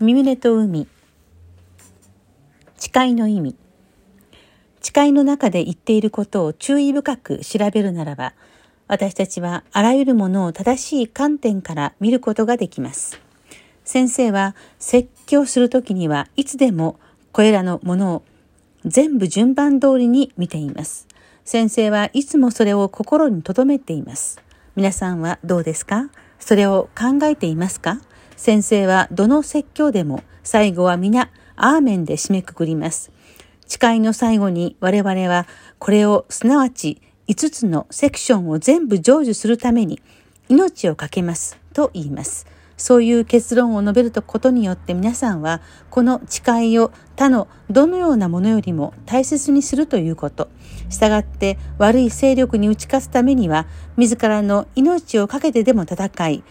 三船と海。誓いの意味。誓いの中で言っていることを注意深く調べるならば私たちはあらゆるものを正しい観点から見ることができます。先生は説教するときにはいつでもこれらのものを全部順番通りに見ています。先生はいつもそれを心に留めています。皆さんはどうですか？それを考えていますか？先生はどの説教でも最後は皆アーメンで締めくくります。誓いの最後に我々はこれをすなわち5つのセクションを全部成就するために命を懸けますと言います。そういう結論を述べることによって皆さんはこの誓いを他のどのようなものよりも大切にするということ。したがって悪い勢力に打ち勝つためには自らの命を懸けてでも戦い、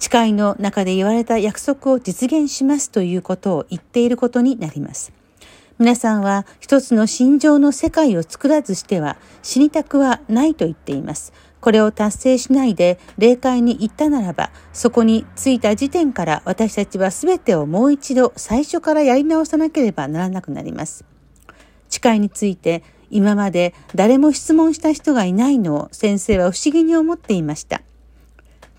誓いの中で言われた約束を実現しますということを言っていることになります。皆さんは一つの心情の世界を作らずしては死にたくはないと言っています。これを達成しないで霊界に行ったならば、そこに着いた時点から私たちは全てをもう一度最初からやり直さなければならなくなります。誓いについて今まで誰も質問した人がいないのを先生は不思議に思っていました。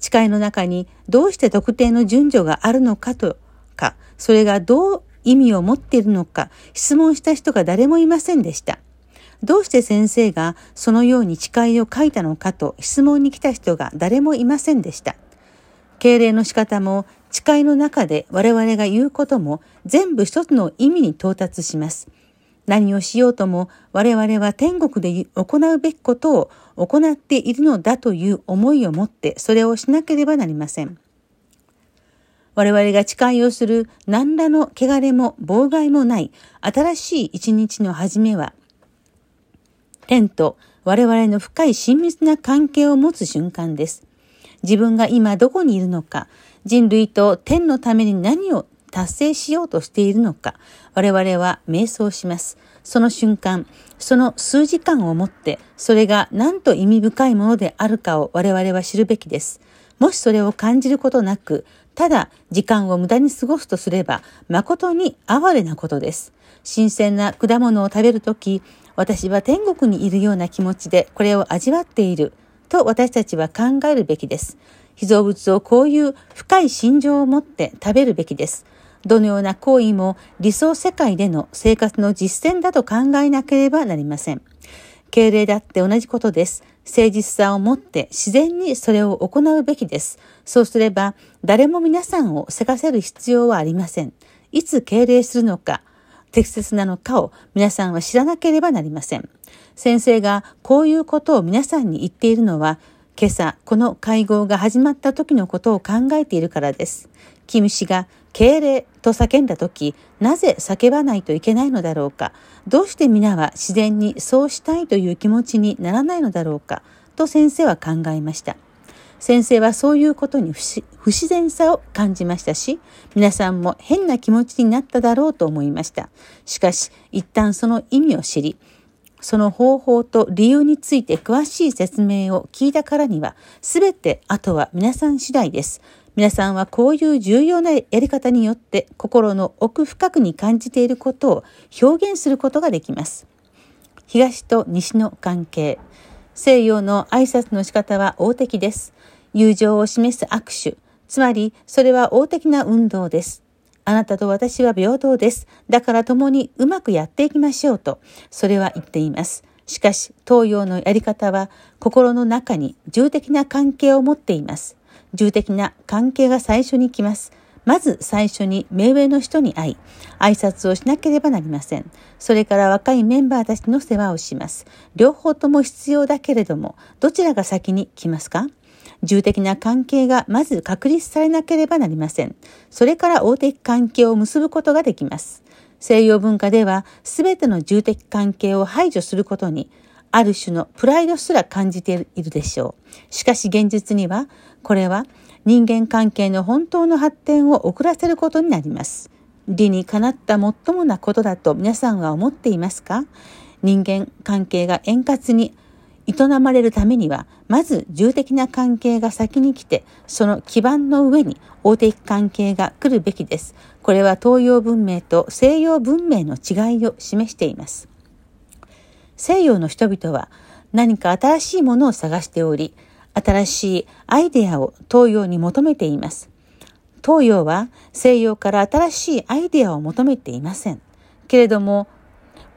誓いの中にどうして特定の順序があるのかとか、それがどう意味を持っているのか、質問した人が誰もいませんでした。どうして先生がそのように誓いを書いたのかと質問に来た人が誰もいませんでした。敬礼の仕方も誓いの中で我々が言うことも全部一つの意味に到達します。何をしようとも我々は天国で行うべきことを行っているのだという思いを持ってそれをしなければなりません。我々が誓いをする何らの汚れも妨害もない新しい一日の始めは、天と我々の深い親密な関係を持つ瞬間です。自分が今どこにいるのか、人類と天のために何を達成しようとしているのか、我々は瞑想します。その瞬間、その数時間をもって、それが何と意味深いものであるかを我々は知るべきです。もしそれを感じることなく、ただ時間を無駄に過ごすとすれば、誠に哀れなことです。新鮮な果物を食べるとき、私は天国にいるような気持ちでこれを味わっていると私たちは考えるべきです。被造物をこういう深い心情を持って食べるべきです。どのような行為も理想世界での生活の実践だと考えなければなりません。敬礼だって同じことです。誠実さを持って自然にそれを行うべきです。そうすれば誰も皆さんをせかせる必要はありません。いつ敬礼するのか、適切なのかを皆さんは知らなければなりません。先生がこういうことを皆さんに言っているのは、今朝この会合が始まった時のことを考えているからです。キム氏が敬礼と叫んだ時、なぜ叫ばないといけないのだろうか。どうして皆は自然にそうしたいという気持ちにならないのだろうか。と先生は考えました。先生はそういうことに不自然さを感じましたし、皆さんも変な気持ちになっただろうと思いました。しかし、一旦その意味を知り、その方法と理由について詳しい説明を聞いたからには、すべてあとは皆さん次第です。皆さんはこういう重要なやり方によって心の奥深くに感じていることを表現することができます。東と西の関係。西洋の挨拶の仕方は大的です。友情を示す握手。つまり、それは大的な運動です。あなたと私は平等です。だから共にうまくやっていきましょうと、それは言っています。しかし、東洋のやり方は心の中に重的な関係を持っています。重的な関係が最初に来ます。まず最初に目上の人に会い、挨拶をしなければなりません。それから若いメンバーたちの世話をします。両方とも必要だけれども、どちらが先に来ますか？重的な関係がまず確立されなければなりません。それから大的関係を結ぶことができます。西洋文化では全ての重的関係を排除することにある種のプライドすら感じているでしょう。しかし現実には、これは人間関係の本当の発展を遅らせることになります。理にかなった最もなことだと皆さんは思っていますか？人間関係が円滑に営まれるためには、まず重的な関係が先に来て、その基盤の上に大的関係が来るべきです。これは東洋文明と西洋文明の違いを示しています。西洋の人々は何か新しいものを探しており、新しいアイデアを東洋に求めています。東洋は西洋から新しいアイデアを求めていません。けれども、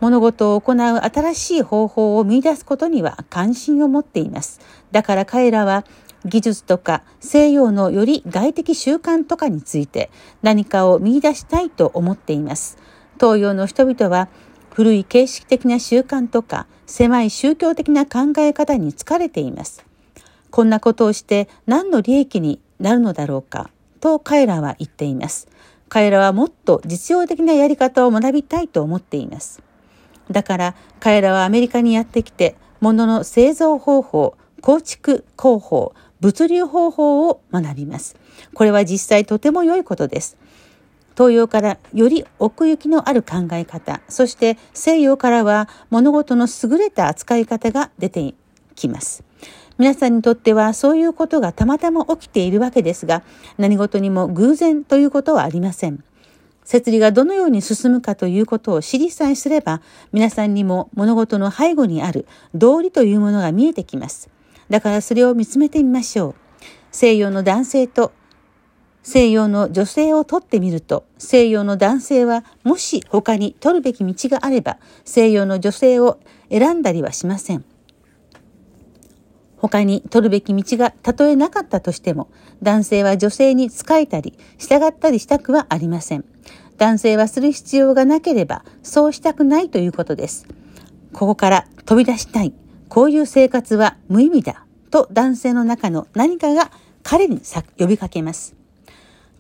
物事を行う新しい方法を見出すことには関心を持っています。だから彼らは技術とか西洋のより外的習慣とかについて何かを見出したいと思っています。東洋の人々は古い形式的な習慣とか狭い宗教的な考え方に疲れています。こんなことをして何の利益になるのだろうかと彼らは言っています。彼らはもっと実用的なやり方を学びたいと思っています。だから彼らはアメリカにやってきて、物の製造方法、構築工法、物流方法を学びます。これは実際とても良いことです。東洋からより奥行きのある考え方、そして西洋からは物事の優れた扱い方が出てきます。皆さんにとってはそういうことがたまたま起きているわけですが、何事にも偶然ということはありません。摂理がどのように進むかということを知りさえすれば、皆さんにも物事の背後にある道理というものが見えてきます。だからそれを見つめてみましょう。西洋の男性と西洋の女性を取ってみると、西洋の男性はもし他に取るべき道があれば、西洋の女性を選んだりはしません。他に取るべき道がたとえなかったとしても、男性は女性に仕えたり、従ったりしたくはありません。男性はする必要がなければ、そうしたくないということです。ここから飛び出したい。こういう生活は無意味だ。と男性の中の何かが彼に呼びかけます。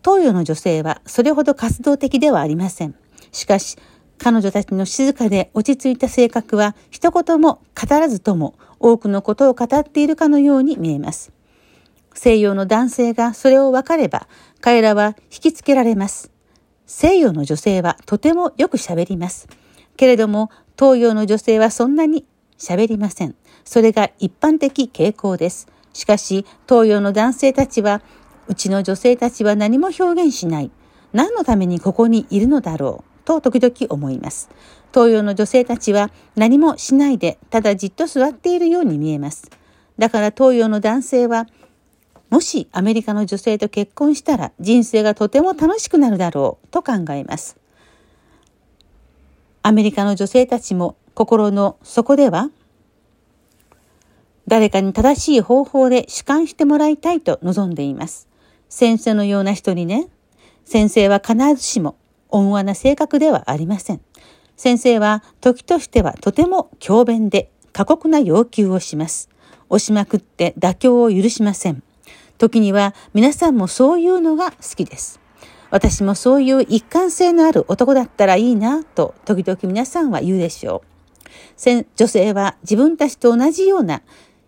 東洋の女性はそれほど活動的ではありません。しかし、彼女たちの静かで落ち着いた性格は一言も語らずとも多くのことを語っているかのように見えます。西洋の男性がそれを分かれば彼らは引きつけられます。西洋の女性はとてもよく喋ります。けれども東洋の女性はそんなに喋りません。それが一般的傾向です。しかし東洋の男性たちはうちの女性たちは何も表現しない。何のためにここにいるのだろうと時々思います。東洋の女性たちは何もしないでただじっと座っているように見えます。だから東洋の男性はもしアメリカの女性と結婚したら人生がとても楽しくなるだろうと考えます。アメリカの女性たちも心の底では誰かに正しい方法で主観してもらいたいと望んでいます。先生のような人にね、先生は必ずしも温和な性格ではありません。先生は時としてはとても強弁で過酷な要求をします。押しまくって妥協を許しません。時には皆さんもそういうのが好きです。私もそういう一貫性のある男だったらいいなと時々皆さんは言うでしょう。女性は自分たちと同じような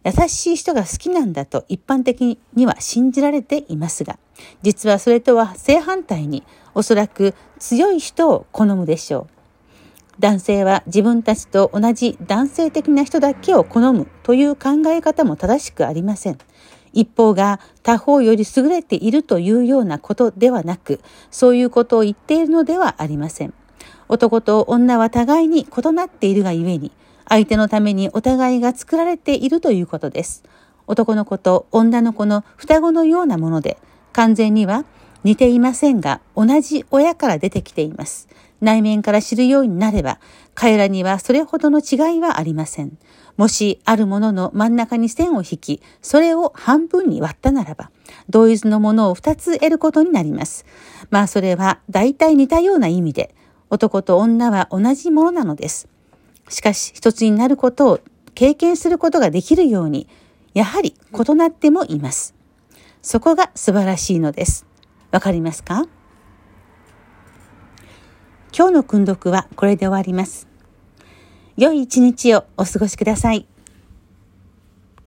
優しい人が好きなんだと一般的には信じられていますが、実はそれとは正反対におそらく強い人を好むでしょう。男性は自分たちと同じ男性的な人だけを好むという考え方も正しくありません。一方が他方より優れているというようなことではなく、そういうことを言っているのではありません。男と女は互いに異なっているがゆえに、相手のためにお互いが作られているということです。男の子と女の子の双子のようなもので、完全には似ていませんが、同じ親から出てきています。内面から知るようになれば、彼らにはそれほどの違いはありません。もし、あるものの真ん中に線を引き、それを半分に割ったならば、同一のものを二つ得ることになります。まあ、それは大体似たような意味で、男と女は同じものなのです。しかし一つになることを経験することができるように、やはり異なってもいます。そこが素晴らしいのです。わかりますか？今日の訓読はこれで終わります。良い一日をお過ごしください。